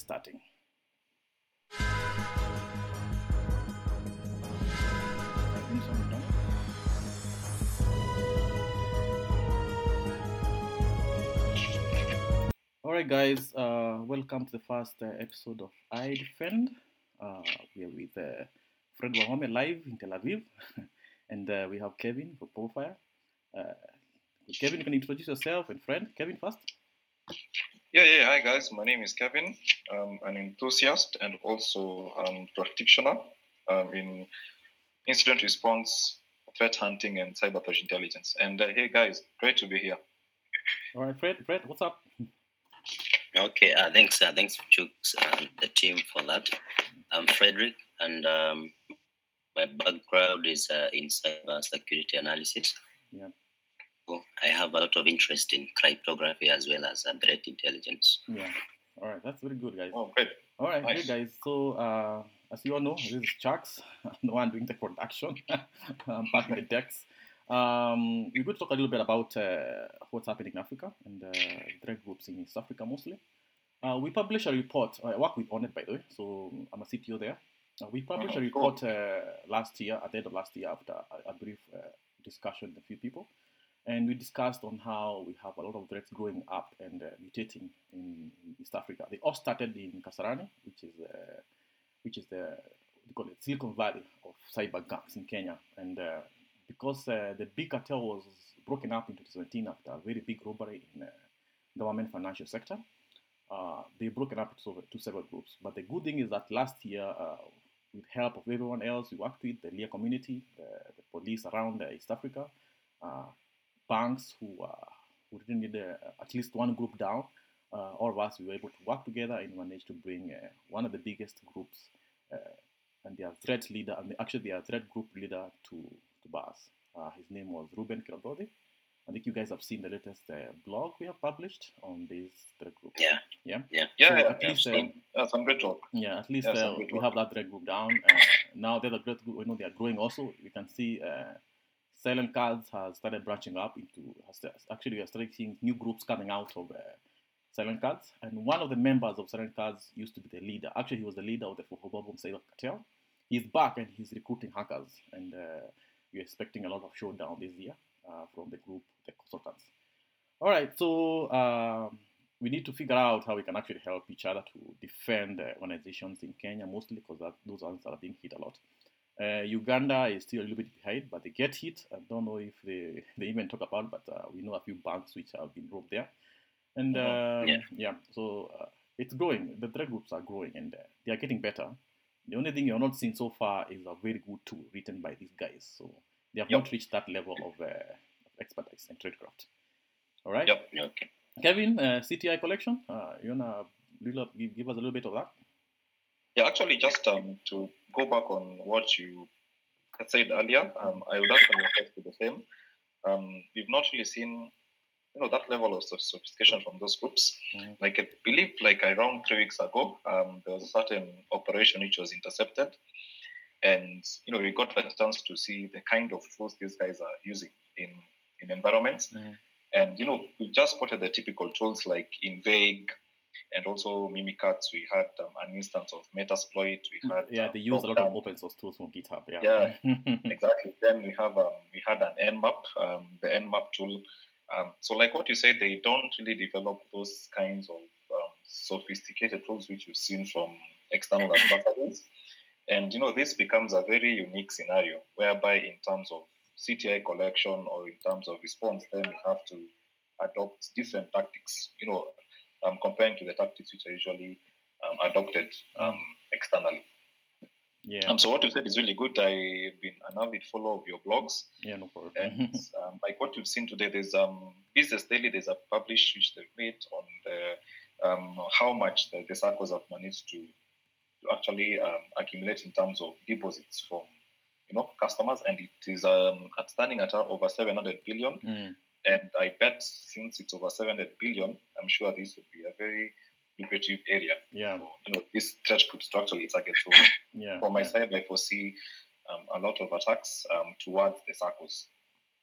starting. All right, guys, uh, welcome to the first uh, episode of IDefend. Uh, we are with uh, Fred Wahome live in Tel Aviv, and uh, we have Kevin for Profile. Uh, Kevin, you can introduce yourself and Fred. Kevin first. Yeah, yeah. Hi, guys. My name is Kevin. I'm an enthusiast and also um, practitioner um, in incident response, threat hunting, and cyber threat intelligence. And uh, hey, guys, great to be here. All right, Fred. Fred, what's up? Okay, uh, thanks, uh, thanks, Chucks, and the team for that. I'm Frederick, and um, my background is uh, in cyber security analysis. Yeah. So I have a lot of interest in cryptography as well as uh, threat intelligence. Yeah. All right, that's very good, guys. Oh, great. All right, Nice. hey guys. So, uh, as you all know, this is Chucks, I'm the one doing the production. I'm packing the decks. Um, we're going to talk a little bit about uh, what's happening in Africa and uh, threat groups in East Africa mostly. Uh, we published a report. I work with Onet, by the way, so I'm a CTO there. Uh, we published a Mhm, report uh, last year, at the end of last year, after a, a brief uh, discussion with a few people. And we discussed on how we have a lot of threats growing up and uh, mutating in, East Africa. They all started in Kasarani, which is uh, which is the we call it Silicon Valley of cyber gangs in Kenya. And uh, because uh, the big cartel was broken up in 2017 after a very big robbery in uh, government financial sector, uh, they broken up into several groups. But the good thing is that last year, with help of everyone else we worked with, the LEA community, the, the police around East Africa, banks who uh, who didn't need uh, at least one group down, uh, all of us we were able to work together and managed to bring uh, one of the biggest groups uh, and their threat leader, and actually their threat group leader to to bars. Uh, his name was Ruben Kirabodi. I think you guys have seen the latest uh, blog we have published on this threat group. Yeah. Yeah. Yeah. Yeah, So yeah, at yeah. least, Some, um, yeah, some great talk. Yeah, at least uh, we have that threat group down. Uh, now the other threat group, we know they are growing also. You can see uh, Silent Cards has started branching up into, actually we are starting seeing new groups coming out of uh, Silent Cards. And one of the members of Silent Cards used to be the leader. Actually, he was the leader of the Fofobobom Cyber Cartel. He's back and he's recruiting hackers. And uh, we're expecting a lot of showdown this year uh, from the group, the consultants. All right, so um, we need to figure out how we can actually help each other to defend uh, organizations in Kenya, mostly because those ones are being hit a lot. Uh, Uganda is still a little bit behind, but they get hit. I don't know if they, they even talk about, but uh, we know a few banks which have been robbed there. And Mhm. um, Yeah. yeah, so uh, it's growing. The threat groups are growing and uh, they are getting better. The only thing you're not seeing so far is a very good tool written by these guys. So they have Yep. not reached that level of, uh, of expertise and tradecraft. All right. Yep. Okay. Kevin, uh, CTI collection. Uh, you wanna little, give, give us a little bit of that? Yeah, actually, just um, to go back on what you had said earlier, um, I would actually attest to the same. Um, we've not really seen, you know, that level of sophistication from those groups. Mhm. Like I believe, like around three weeks ago, um, there was a certain operation which was intercepted, and you know, we got the chance to see the kind of tools these guys are using in in environments. Mhm. And you know, we just spotted the typical tools like Invade and also Mimikatz. We had um, an instance of Metasploit. We had Yeah, um, they use a lot of open source tools from GitHub. Yeah. Yeah. exactly. Then we have um, we had an Nmap, um, the Nmap tool. Um, so like what you said, they don't really develop those kinds of um, sophisticated tools which you've seen from external adversaries. And you know, this becomes a very unique scenario whereby in terms of CTI collection or in terms of response, then we have to adopt different tactics, you know, um, comparing to the tactics which are usually um, adopted um, externally. yeah. Um, so what you said is really good. I've been an avid follower of your blogs, yeah. No problem. and um, like what you've seen today, there's um Business Daily. There's a publish which they've made on the um how much the, the SACCOs have managed to, to actually um, accumulate in terms of deposits from you know customers, and it is um at standing at over 700 billion. Mm, And I bet since it's over 700 billion, I'm sure this would be a very lucrative area. yeah. for, you know, this threat group structurally target. So Yeah. for my yeah. side, I foresee um, a lot of attacks um, towards the SACCOs.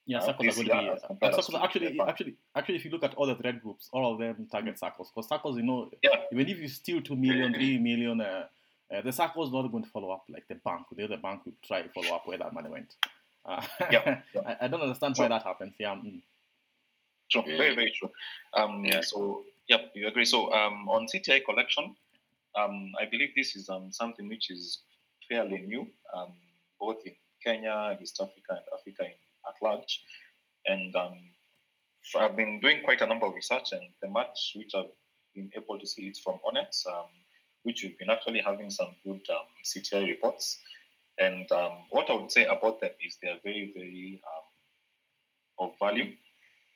Yeah, uh, SACCOs are going to be. SACCOs actually, actually, actually, if you look at all the threat groups, all of them target SACCOs. Because SACCOs, you know, Yeah. even if you steal two million, three million, uh, uh, the SACCO's not going to follow up like the bank. The other bank will try to follow up where that money went. Uh, Yeah, yeah. I, I don't understand why that happens. Yeah. mm. True, very, very true. Um, Yeah. So, yep, you agree. So, um, on CTI collection, um, I believe this is um, something which is fairly new, um, both in Kenya, East Africa, and Africa in, at large. And um, so I've been doing quite a number of research, and the much which I've been able to see is from Onyx, um, which we've been actually having some good um, CTI reports. And um, what I would say about them is they're very, very um, of value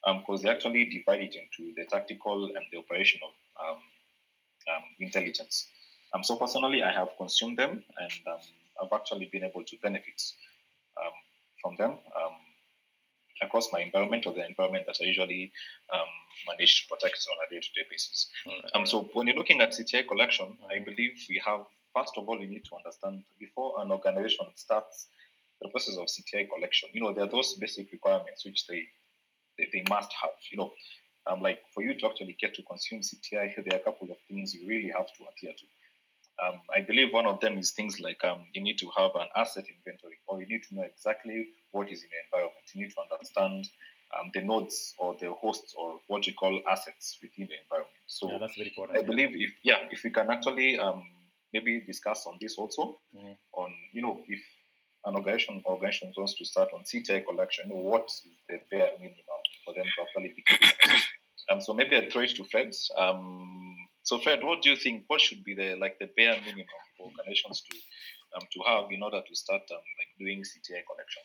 because they actually divide it into the tactical and the operational um, um, intelligence. Um, so personally, I have consumed them and um, I've actually been able to benefit um, from them um, across my environment or the environment that I usually um, manage to protect on a day-to-day basis. Um, so when you're looking at CTI collection, I believe we have first of all you need to understand before an organization starts the process of CTI collection. You know there are those basic requirements which they they, they must have. You know, um, like for you to actually get to consume CTI, there are a couple of things you really have to adhere to. Um, I believe one of them is things like um, you need to have an asset inventory, or you need to know exactly what is in the environment. You need to understand um, the nodes or the hosts or what you call assets within the environment. So yeah, that's very important. I believe if yeah, if we can actually um, maybe discuss on this also Mhm. on you know if an organization organization wants to start on CTI collection, what is the bare minimum for them to actually become um, so maybe I throw it to Fred. Um, so Fred, what do you think? What should be the like the bare minimum for organizations to um, to have in order to start um, like doing CTI collection?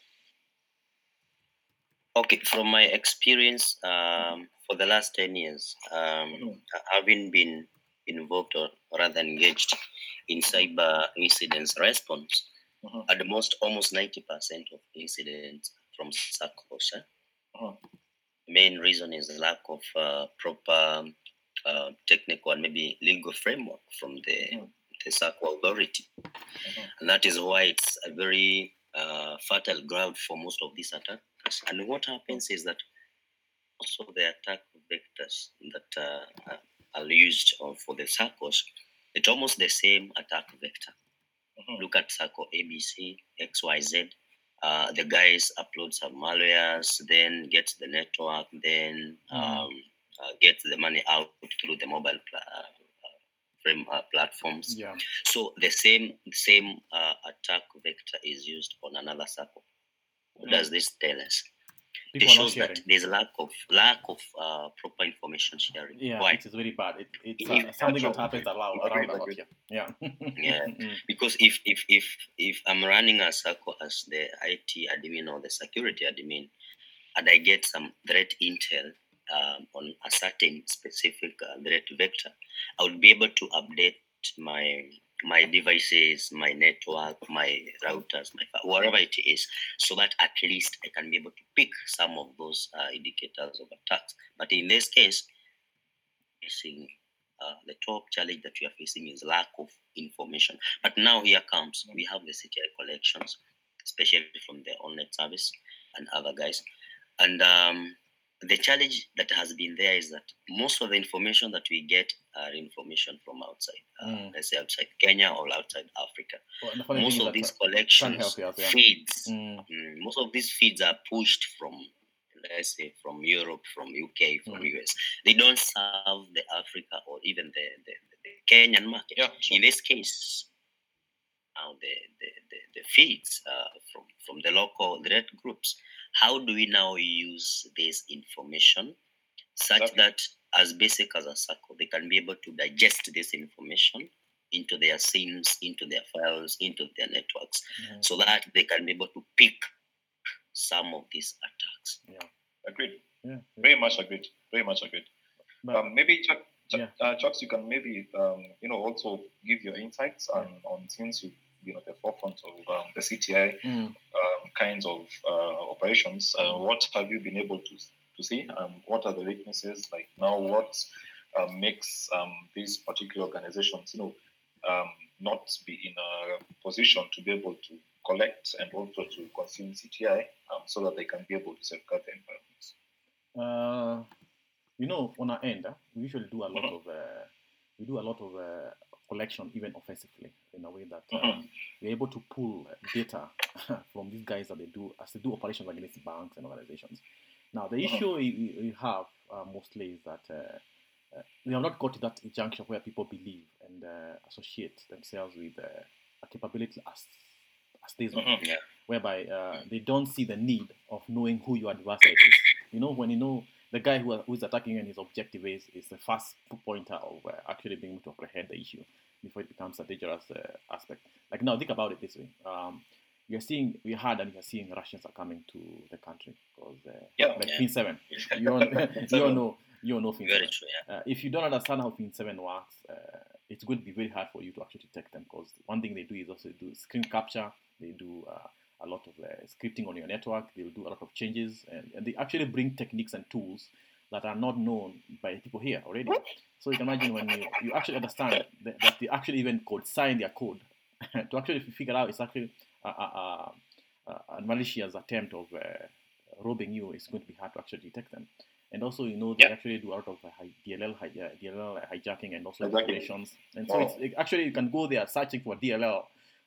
Okay, from my experience um, for the last 10 years, um, Mhm. having been involved or rather engaged in cyber incidents response, Mhm. at the most, almost 90% of incidents from SACCOs. eh? Main reason is lack of uh, proper uh, technical and maybe legal framework from the, Mhm. the SACCO authority. Mhm. And that is why it's a very uh, fertile ground for most of these attacks. And what happens is that also the attack vectors that uh, are used for the SACCOs, it's almost the same attack vector. Mhm. Look at SACCO ABC, XYZ. Uh, the guys upload some malwares, then get the network, then um, uh, get the money out through the mobile pla- uh, uh, frame uh, platforms. Yeah. So the same same uh, attack vector is used on another SACCO. What does this tell us? It People shows that there's a lack of lack of uh, proper information sharing. Yeah, Why? it is very bad. It, it's uh, something that happens around, around a lot here. Yeah. Yeah. Mm, Because if if if if I'm running a SACCO as the IT admin or the security admin, and I get some threat intel um, on a certain specific uh, threat vector, I would be able to update my my devices, my network, my routers, my whatever it is, so that at least I can be able to pick some of those uh, indicators of attacks. But in this case, facing uh, the top challenge that we are facing is lack of information. But now here comes we have the CTI collections, especially from the online service and other guys, and um, the challenge that has been there is that most of the information that we get are information from outside, uh, Mm. let's say outside Kenya or outside Africa. Well, most of these uh, collections out, yeah. feeds mm, Mm, most of these feeds are pushed from let's say from europe from uk from Mm. us they don't serve the africa or even the, the, the kenyan market Yeah, sure. in this case now the, the, the, the feeds uh, from, from the local threat groups how do we now use this information such Exactly. that as basic as a SACCO they can be able to digest this information into their SIEMs into their files into their networks mhm, so that they can be able to pick some of these attacks. Agreed. yeah, yeah. Very much agreed. Very much agreed. But, um, maybe Chuck, Chuck, yeah. uh, Chucks, you can maybe um, you know also give your insights on, on since you you know the forefront of um, the CTI mm, um, kinds of uh, operations. Uh, what have you been able to to see? Um, what are the weaknesses? Like now, what um, makes um, these particular organizations, you know, um, not be in a position to be able to collect and also to consume CTI um, so that they can be able to safeguard the environment? Uh, you know, on our end, uh, we usually do a lot Mhm. of uh, we do a lot of uh, collection, even offensively, in a way that uh, Mhm. we're able to pull data from these guys that they do as they do operations against banks and organizations. Now, the Mhm. issue we, have uh, mostly is that uh, uh, we have not got to that juncture where people believe and uh, associate themselves with uh, a capability as as this one Mhm. Yeah. whereby uh, they don't see the need of knowing who your adversary is. You know, when you know the guy who, who is attacking you and his objective is, is the first pointer of uh, actually being able to apprehend the issue before it becomes a dangerous uh, aspect. Like now, think about it this way. Um, you're seeing, we heard and you're seeing Russians are coming to the country because, uh, Yeah. like Yeah. Fin 7. You all, you all know, you all know Fin Very 7 true. Yeah. uh, if you don't understand how Fin 7 works, uh, it's going to be very hard for you to actually detect them because one thing they do is also do screen capture, they do uh, a lot of uh, scripting on your network, they'll do a lot of changes, and, and they actually bring techniques and tools that are not known by people here already. So you can imagine when you, you actually understand that, that they actually even code sign their code to actually figure out it's actually a, a, a, a malicious attempt of uh, robbing you, it's going to be hard to actually detect them. And also, you know, they Yeah. actually do a lot of uh, DLL, hi- uh, DLL hijacking and also Hijacking. operations. And so Wow. it's it, actually you can go there searching for DLL,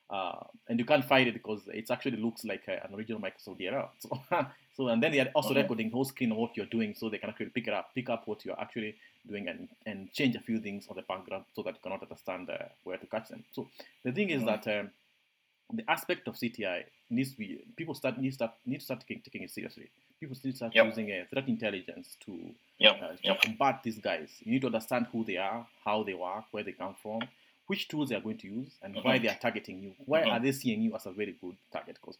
uh, and you can't find it because it actually looks like uh, an original Microsoft DLL. So, so and then they are also Okay. recording whole screen of what you're doing, so they can actually pick it up, pick up what you're actually doing, and and change a few things on the background so that you cannot understand uh, where to catch them. So the thing is Mhm. that. Um, the aspect of CTI needs to be people start need start need to start taking, taking it seriously. People need to start Yep. using uh, threat intelligence to Yeah. uh, to Yeah. combat these guys. You need to understand who they are, how they work, where they come from, which tools they are going to use, and why they are targeting you. Why are they seeing you as a very good target? Because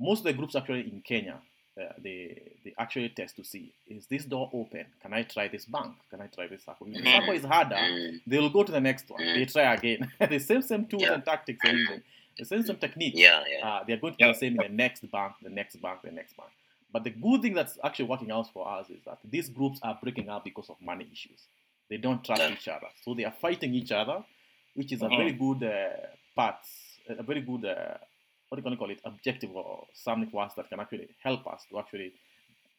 most of the groups actually in Kenya, uh, they they actually test to see is this door open? Can I try this bank? Can I try this SACCO? If the SACCO is harder, Mm, they'll go to the next one. Mm. They try again. the same same tools Yeah. and tactics. The same same techniques yeah. Yeah. uh, they're going to Yeah, do the same in the next bank, the next bank, the next bank. But the good thing that's actually working out for us is that these groups are breaking up because of money issues. They don't trust each other, so they are fighting each other, which is a Mhm. very good uh, part, a very good uh, what do you gonna call it, objective or something for us that can actually help us to actually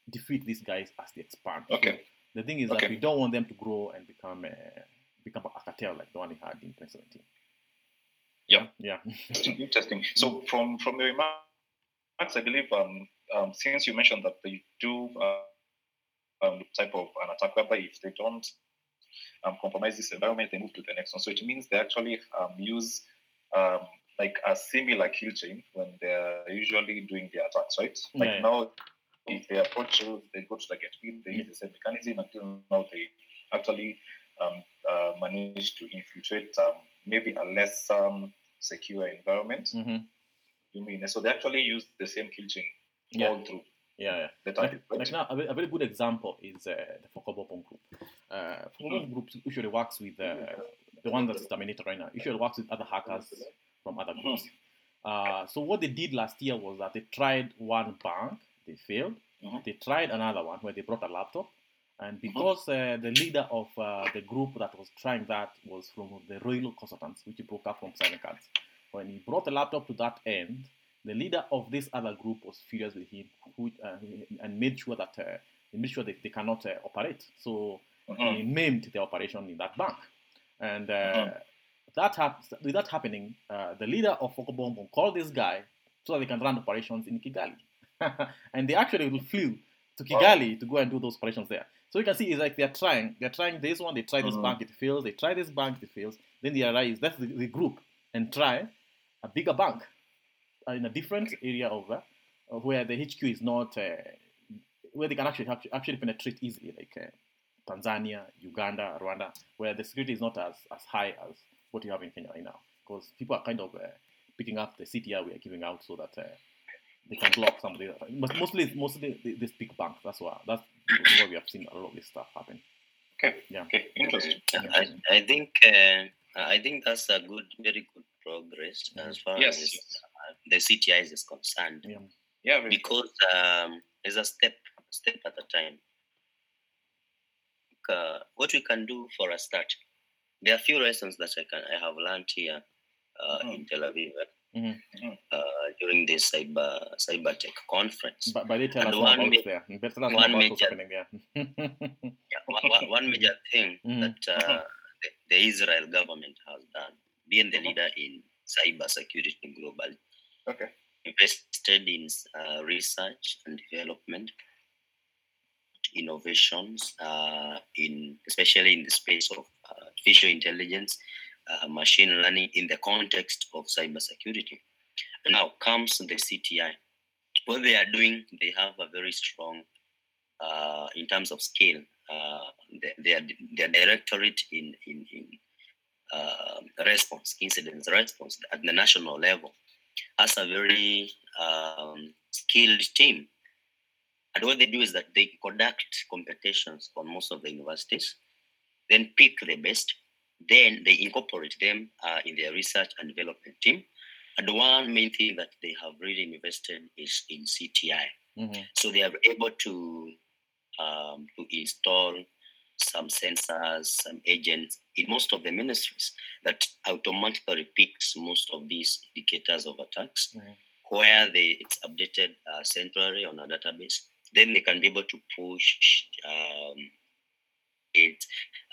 defeat these guys as they expand. So Okay. the thing is Okay. that we don't want them to grow and become uh, become a cartel like the one we had in 2017. Yeah. Yeah. Interesting. Interesting. So from from your remarks, I believe um, um, since you mentioned that they do uh, um, type of an attack whereby if they don't um, compromise this environment, they move to the next one. So it means they actually um, use um, like a similar kill chain when they're usually doing their attacks, right? Like Yeah. now, if they approach you, they go to the get they use the same mechanism until now they actually um, uh, manage to infiltrate um, maybe a less um, secure environment. hmm You mean so they actually use the same kill chain Yeah. all through Yeah, yeah. Like, like now, a very, a very good example is uh, the Fokobopon group. Uh, Fokobopon group usually works with uh, the one that's terminated right now. Usually works with other hackers from other groups. Uh, so what they did last year was that they tried one bank, they failed. Mhm. They tried another one where they brought a laptop, and because uh, the leader of uh, the group that was trying that was from the Royal Consultants, which broke up from Silent Cards, when he brought the laptop to that end, the leader of this other group was furious with him, who, uh, and made sure that uh, made sure that they cannot uh, operate. So he maimed the operation in that bank. And uh, Mhm. that hap- with that happening, uh, the leader of Fokobombo called this guy so that they can run operations in Kigali. and they actually flew to Wow. Kigali to go and do those operations there. So you can see it's like they're trying, they're trying this one, they try this Mhm. bank, it fails, they try this bank, it fails, then they arise, that's the, the group, and try a bigger bank in a different area of uh, uh, where the HQ is not, uh, where they can actually actually, actually penetrate easily, like uh, Tanzania, Uganda, Rwanda, where the security is not as, as high as what you have in Kenya right now. Because people are kind of uh, picking up the CTR we are giving out so that uh, they can block somebody. But mostly, mostly the- this big bank. That's why that's where we have seen a lot of this stuff happen. Okay. Yeah. Okay. Interesting. I, I think uh, I think that's a good, very good progress as far Yes. as uh, the CTIs is concerned, Yeah. Yeah. Because um, it's a step, step at a time. Uh, what we can do for a start, there are a few lessons that I can I have learned here uh, in Tel Aviv. Mm-hmm. Uh, during this cyber Cybertech conference. But, but they tell And us one ma- there. Better one about major- there. Yeah, one- one- major thing Mhm. that uh, the, the Israel government has done, being the leader in cyber security globally, Okay. invested in uh, research and development, innovations, uh, in especially in the space of uh, artificial intelligence, uh, machine learning, in the context of cybersecurity. Now comes the CTI. What they are doing, they have a very strong, uh, in terms of scale, their, their, directorate in in, in uh, response, incident response at the national level has a very um, skilled team. And what they do is that they conduct competitions on most of the universities, then pick the best, then they incorporate them uh, in their research and development team. And the one main thing that they have really invested is in CTI. Mhm. So they are able to um, to install some sensors, some agents in most of the ministries that automatically picks most of these indicators of attacks, Mhm. where they it's updated uh, centrally on a database. Then they can be able to push um, it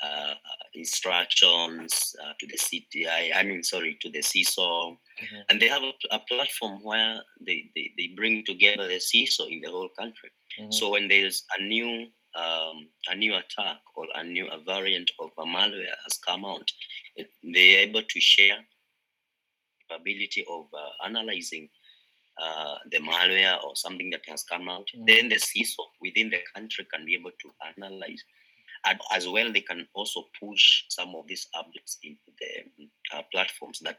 uh, instructions uh, to the CTI. I mean, sorry, to the CISO, Mhm. and they have a, a platform where they, they, they bring together the CISO in the whole country. Mhm. So when there's a new um, a new attack or a new a variant of a malware has come out, they're able to share ability of uh, analyzing uh, the malware or something that has come out. Mm. Then the CISO within the country can be able to analyze. And as well, they can also push some of these updates into the uh, platforms that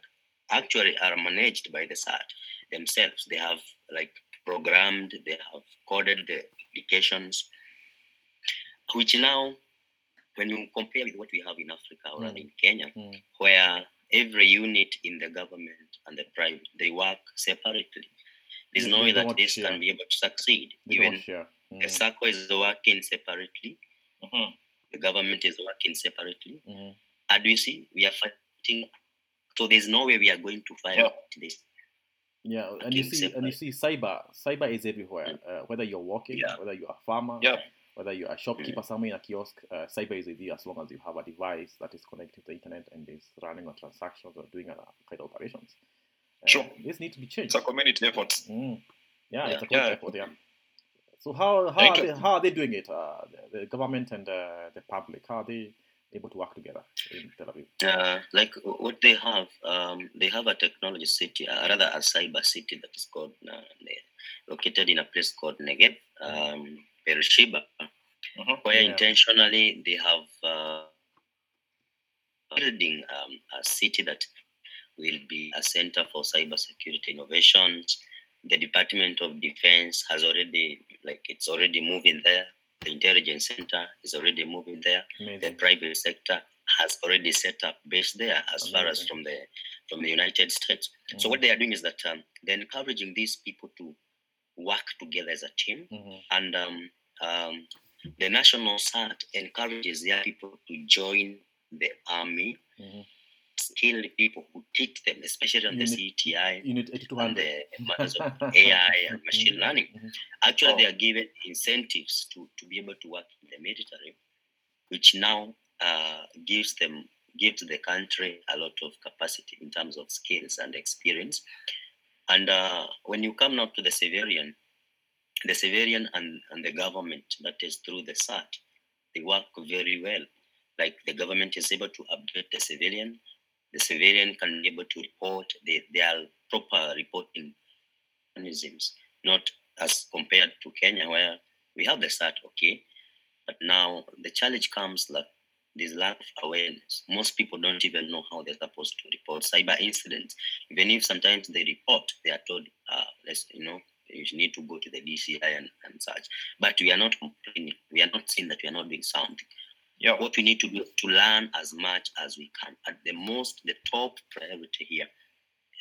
actually are managed by the CERT themselves. They have like programmed, they have coded the applications, which now, when you compare with what we have in Africa or Mm. in Kenya, Mm. where every unit in the government and the private they work separately. There's no way that this share. can be able to succeed. They Even don't the Mm. SACCO is working separately, Mhm. the government is working separately. Mhm. And we see we are fighting. So there's no way we are going to fight Yeah. this. Yeah, and you Working see, and you see, cyber, cyber is everywhere. Uh, whether you're walking, Yeah. whether you're a farmer, Yeah. Whether you're a shopkeeper somewhere in a kiosk, uh, cyber is with you as long as you have a device that is connected to the internet and is running on transactions or doing other kind of operations. Uh, Sure. This needs to be changed. It's a community effort. Mm. Yeah, Yeah. it's a good Yeah. effort. Yeah. So how how are, they, how are they doing it? Uh, the, the government and uh, the public. How are they able to work together in Tel Aviv? Uh, like what they have, um, they have a technology city, uh, rather a cyber city that is called uh, located in a place called Negev, um, Beersheba, Mhm. where Yeah. intentionally they have uh, building um, a city that will be a center for cybersecurity innovations. The Department of Defense has already, like, it's already moving there. The intelligence center is already moving there. The private sector has already set up base there, as far as from the from the United States. So Mhm. what they are doing is that um, they're encouraging these people to work together as a team Mhm. and um, um, the national CERT encourages their people to join the army, Mhm. skilled people who teach them, especially on the Unit- CTI Unit and 8200. the matters of AI and machine learning. Mhm. Actually, Oh. they are given incentives to, to be able to work in the military, which now uh, gives them gives the country a lot of capacity in terms of skills and experience. And uh, when you come now to the civilian, the civilian and, and the government, that is through the CERT, they work very well. Like the government is able to update the civilian, the civilian can be able to report, they are proper reporting mechanisms, not as compared to Kenya where we have the CERT, okay, but now the challenge comes that there's lack of awareness. Most people don't even know how they're supposed to report cyber incidents. Even if sometimes they report, they are told, uh, let's, you know, you need to go to the DCI and, and such. But we are not complaining. We are not saying that we are not doing something. Yeah. What we need to do is to learn as much as we can. At the most, the top priority here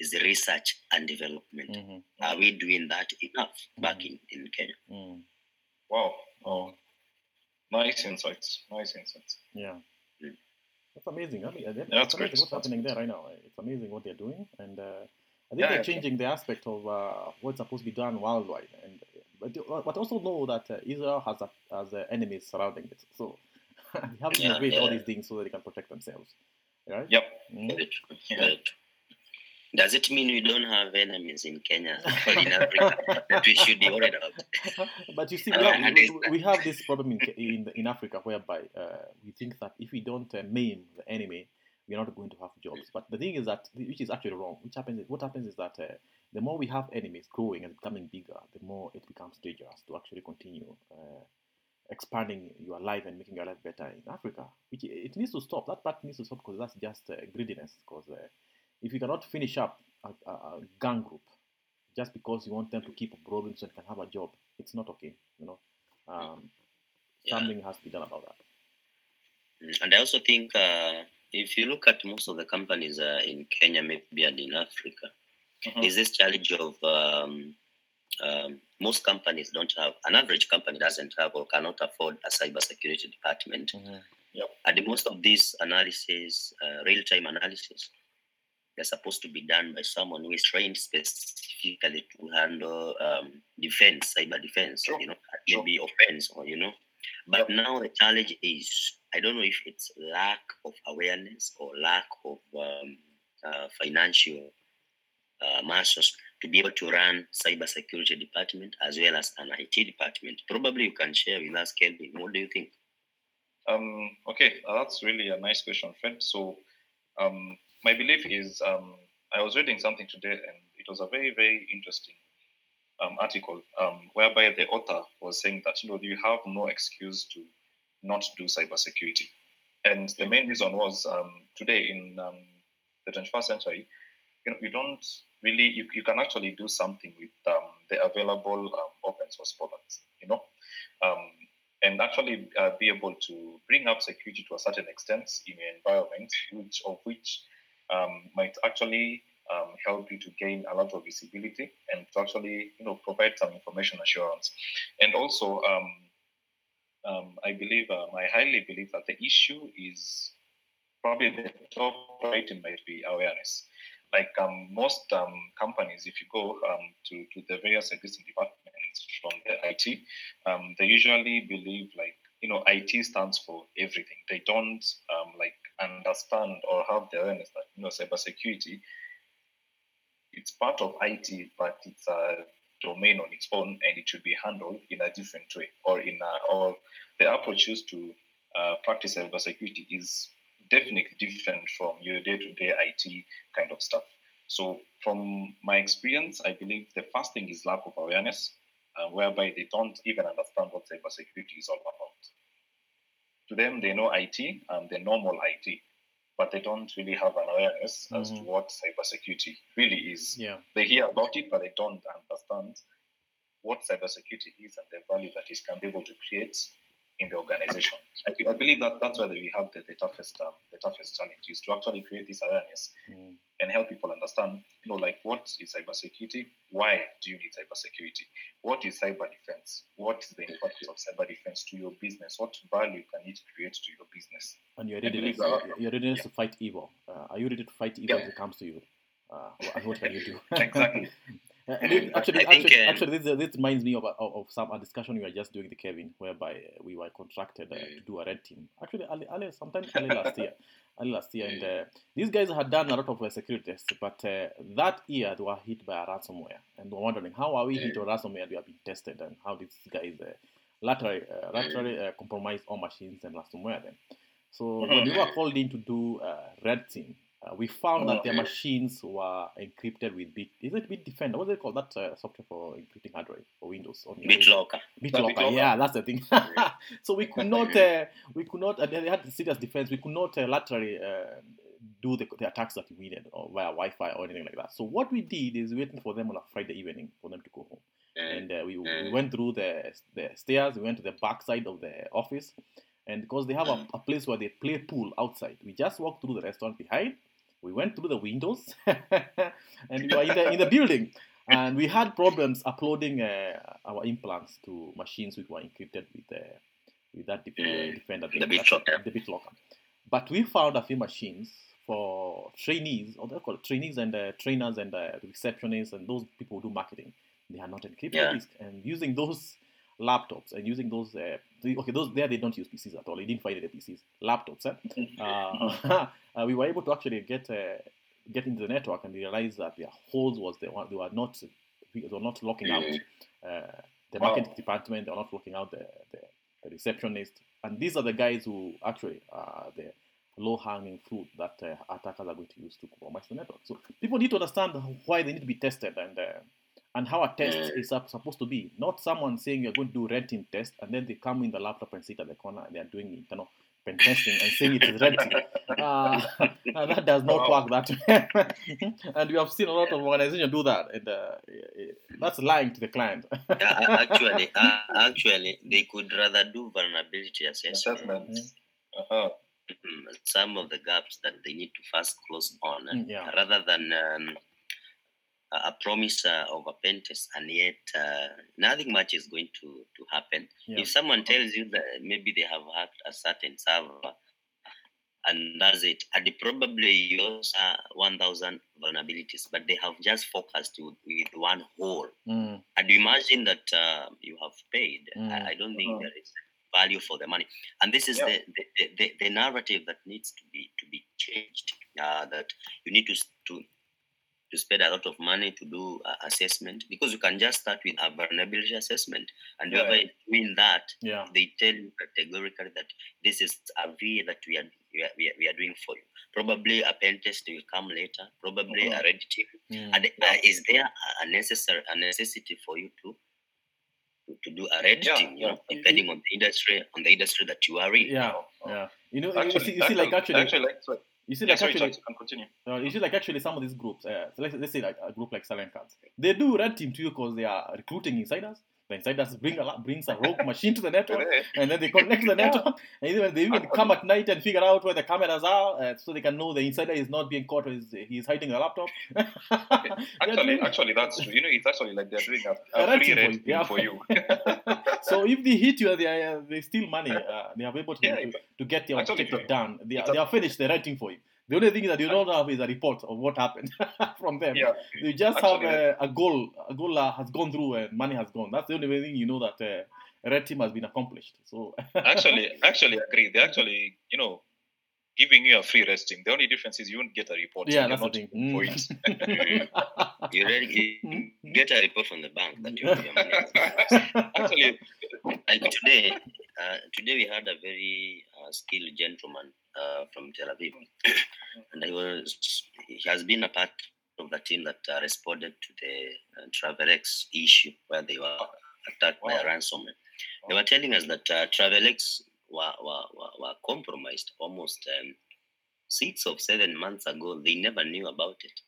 is research and development. Mhm. Are we doing that enough back in, in Kenya? Mm. Wow. Oh, nice insights. Nice insights. Yeah. That's amazing. I mean, that- Yeah, it's that's great. amazing what's That's happening great. there right now. It's amazing what they're doing, and uh, I think Yeah, they're changing the aspect of uh, what's supposed to be done worldwide, and but, but also know that uh, Israel has a, has uh, enemies surrounding it, so they have to Yeah, all these things so that they can protect themselves, right? Yep. Mm. Very true. Yeah. Very true. Does it mean we don't have enemies in Kenya or in Africa that we should be worried about? but you see, we have, we, we have this problem in in, in Africa whereby uh, we think that if we don't uh, maim the enemy, we're not going to have jobs. But the thing is that, which is actually wrong. Which happens, is, what happens is that uh, the more we have enemies growing and becoming bigger, the more it becomes dangerous to actually continue uh, expanding your life and making your life better in Africa. Which it needs to stop. That part needs to stop because that's just uh, greediness. Because uh, if you cannot finish up a, a, a gang group just because you want them to keep growing so they can have a job, it's not okay. You know, um, Yeah. something has to be done about that. Mm, And I also think uh, if you look at most of the companies uh, in Kenya, maybe and in Africa, Mhm. is this challenge of um, um, most companies don't have an average company doesn't have or cannot afford a cybersecurity department. And most of these analysis, uh, real-time analysis, they're supposed to be done by someone who is trained specifically to handle um, defense, cyber defense, Sure. you know, Sure. maybe offense, or you know. But Yep. now the challenge is, I don't know if it's lack of awareness or lack of um, uh, financial uh, muscles to be able to run cybersecurity department as well as an IT department. Probably you can share with us, Kelvin. What do you think? Um, okay, uh, that's really a nice question, Fred. So, um, my belief is um, I was reading something today, and it was a very, very interesting um, article um, whereby the author was saying that you know you have no excuse to not do cybersecurity, and the main reason was um, today in um, the 21st century, you know, you don't really you, you can actually do something with um, the available open source products, you know. And actually uh, be able to bring up security to a certain extent in your environment, which of which um, might actually um, help you to gain a lot of visibility and to actually you know provide some information assurance. And also, um, um, I believe um, I highly believe that the issue is probably the top priority might be awareness. Like um, most companies, if you go to, to the various existing departments from the IT, they usually believe like you know IT stands for everything. They don't um, like understand or have the awareness that you know cybersecurity it's part of IT, but it's a domain on its own, and it should be handled in a different way, or in a, or the approach used to uh, practice cybersecurity is definitely different from your day-to-day IT kind of stuff. So, from my experience, I believe the first thing is lack of awareness, uh, whereby they don't even understand what cybersecurity is all about. To them, they know IT and the normal IT, but they don't really have an awareness as to Mhm. what cybersecurity really is. Yeah. They hear about it, but they don't understand what cybersecurity is and the value that it can be able to create in the organization. I, I believe that that's where we have the, the toughest um, the toughest challenge is to actually create this awareness Mm. And help people understand, you know, like what is cybersecurity? Why do you need cybersecurity? What is cyber defense? What is the importance of cyber defense to your business? What value can it create to your business? And your readiness, that- your readiness to fight evil. Uh, are you ready to fight evil Yeah. if it comes to you? Uh, and what can you do? Exactly. Uh, this- actually, I think, actually, um, actually, this, this reminds me of, a, of, of some a discussion we were just doing with Kevin, whereby uh, we were contracted uh, to do a red team. Actually, early, early, sometime early last year, early last year, and uh, these guys had done a lot of uh, security tests, but uh, that year they were hit by a ransomware, and we're wondering how are we hit by ransomware? We have been tested, and how did these guys uh, laterally, uh, laterally uh, compromise our machines and ransomware them. So when we were called in to do uh, red team, uh, we found that their machines were encrypted with Bit. Is it Bitdefender? What's it called? That uh, software for encrypting hardware for Windows. On BitLocker. BitLocker. BitLocker. Yeah, that's the thing. so we could not, uh, we could not. Uh, they had serious defense. We could not uh, laterally uh, do the, the attacks that we needed or via Wi-Fi or anything like that. So what we did is waiting for them on a Friday evening for them to go home Mm. and uh, we, we Mm. went through the, the stairs we went to the back side of the office and because they have a, a place where they play pool outside we just walked through the restaurant behind we went through the windows and we were in the, in the building and we had problems uploading uh, our implants to machines which were encrypted with uh, with that def- Mm. defender The thing, BitLocker. the BitLocker. But we found a few machines for trainees, or they call it trainees and uh, trainers and uh, receptionists and those people who do marketing. They are not encrypted Yeah. and using those laptops and using those uh, the- okay those there they don't use PCs at all. They didn't find any PCs, laptops. Eh? uh, uh, we were able to actually get uh, get into the network and realize that their holes was the one they were not they were not locking out uh, the Wow. marketing department. They were not locking out the, the, the receptionist, and these are the guys who actually are the low hanging fruit that uh, attackers are going to use to compromise the network. So people need to understand why they need to be tested and. And how a test is sup- supposed to be. Not someone saying you're going to do red team test and then they come in the laptop and sit at the corner and they are doing internal pen testing and saying it is red team. Uh, and that does not Wow. work that way. and we have seen a lot of organizations do that. And uh, that's lying to the client. Yeah, actually, uh, actually, they could rather do vulnerability assessment. Assessments. Uh-huh. Mm, Some of the gaps that they need to first close on, Mm, yeah. rather than um, a a promise uh, of a pen test, and yet uh, nothing much is going to, to happen. Yeah. If someone tells you that maybe they have hacked a certain server, and that's it, and they probably use uh, 1,000 vulnerabilities, but they have just focused with, with one hole. Mm, And you imagine that uh, you have paid. Mm. I, I don't think Mhm. there is value for the money. And this is Yeah. the, the, the, the narrative that needs to be to be changed. Uh, that you need to to to spend a lot of money to do uh, assessment because you can just start with a vulnerability assessment, and Yeah. whoever is doing that, yeah. they tell you categorically that this is a a V that we are we are, we are, we are doing for you. Probably a pen test will come later. Probably a red team. Mm, And uh, is there a- a necessary a necessity for you to to, to do a red Yeah, team? You know, depending on the industry on the industry that you are in. yeah. Oh, oh. Yeah. You know, you see, you see like actually, actually, like, sorry. You see Yeah, like sorry, actually, can continue. Uh, you see, like actually, some of these groups, uh, so let's, let's say like a group like Silent Cards, they do red team to you because they are recruiting insiders. The insiders bring a brings a rogue machine to the network, and then they connect to the network, and even they even come at night and figure out where the cameras are, uh, so they can know the insider is not being caught. Or he's, he's hiding the laptop. Actually, actually, that's true. You know, it's actually like they're doing a, A free you, yeah. for you. so if they hit you, they are, they steal money. Uh, they are able to, Yeah, to, to get their actually, objective done. They are, they are finished. They're writing for you. The only thing that you don't have is a report of what happened from them. yeah, You just Actually, have a, a goal. A goal uh, has gone through and money has gone. That's the only thing you know that uh, a red team has been accomplished. So actually, actually agree. They actually, you know, giving you a free resting. The only difference is you won't get a report. yeah, so that's the not thing. for Mm. it. You already Mm. get a report from the bank that you your money. actually, And today, uh, today we had a very uh, skilled gentleman uh, from Tel Aviv, and I was he has been a part of the team that uh, responded to the uh, Travelex issue where they were attacked by a Wow. ransomware. They were telling us that uh, Travelex were, were, were, were compromised almost um, six or seven months ago. They never knew about it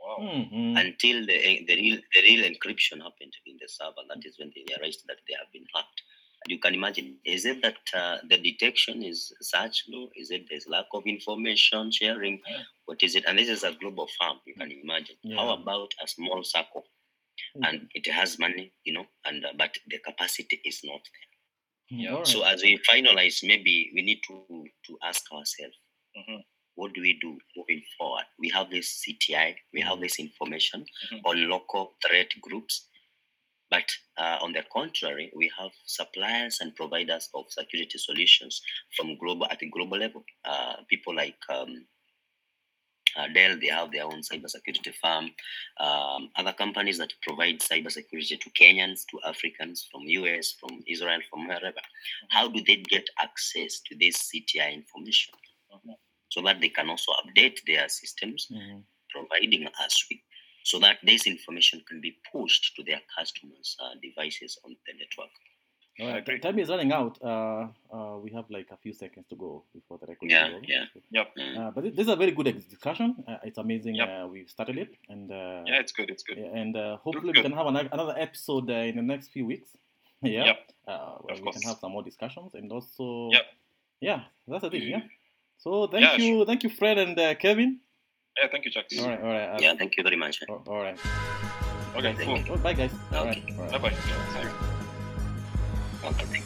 wow. Mm, mm. until the, the real the real encryption happened in the server. That is when they realized that they have been hacked. And you can imagine, is it that uh, the detection is such low? Is it there's lack of information sharing? What is it? And this is a global farm. You can imagine. Yeah. How about a small SACCO? And it has money, you know, and uh, but the capacity is not there. Mm, all right. So as we finalize, maybe we need to to ask ourselves Mhm. what do we do moving forward? We have this CTI, we have Mhm. this information Mhm. on local threat groups, but uh, on the contrary, we have suppliers and providers of security solutions from global at the global level. Uh, people like um, uh, Dell, they have their own cybersecurity firm. Um, other companies that provide cybersecurity to Kenyans, to Africans, from US, from Israel, from wherever. How do they get access to this CTI information? Mhm. So that they can also update their systems, Mhm. providing us with, so that this information can be pushed to their customers' uh, devices on the network. All right. agree. Time is running out. Uh, uh, we have like a few seconds to go before the recording. Yeah, is over. yeah. Yep. Mm. Uh, but this is a very good discussion. Uh, it's amazing. Yep. Uh, we started it, and uh, Yeah, it's good. It's good. Yeah, and uh, hopefully we can have an, another episode uh, in the next few weeks. yeah. Yep. Uh, where Of we course. can have some more discussions and also. Yep. Yeah, that's the thing. Yeah. So thank Yeah, you, thank you, Fred and uh, Kevin. Yeah, thank you, Chuck. All right, all right. uh, Yeah, thank you very much. all- all right. Okay, Thank cool. you. Oh, bye, guys. Okay. right. All right. Bye bye. See you. Okay, thanks.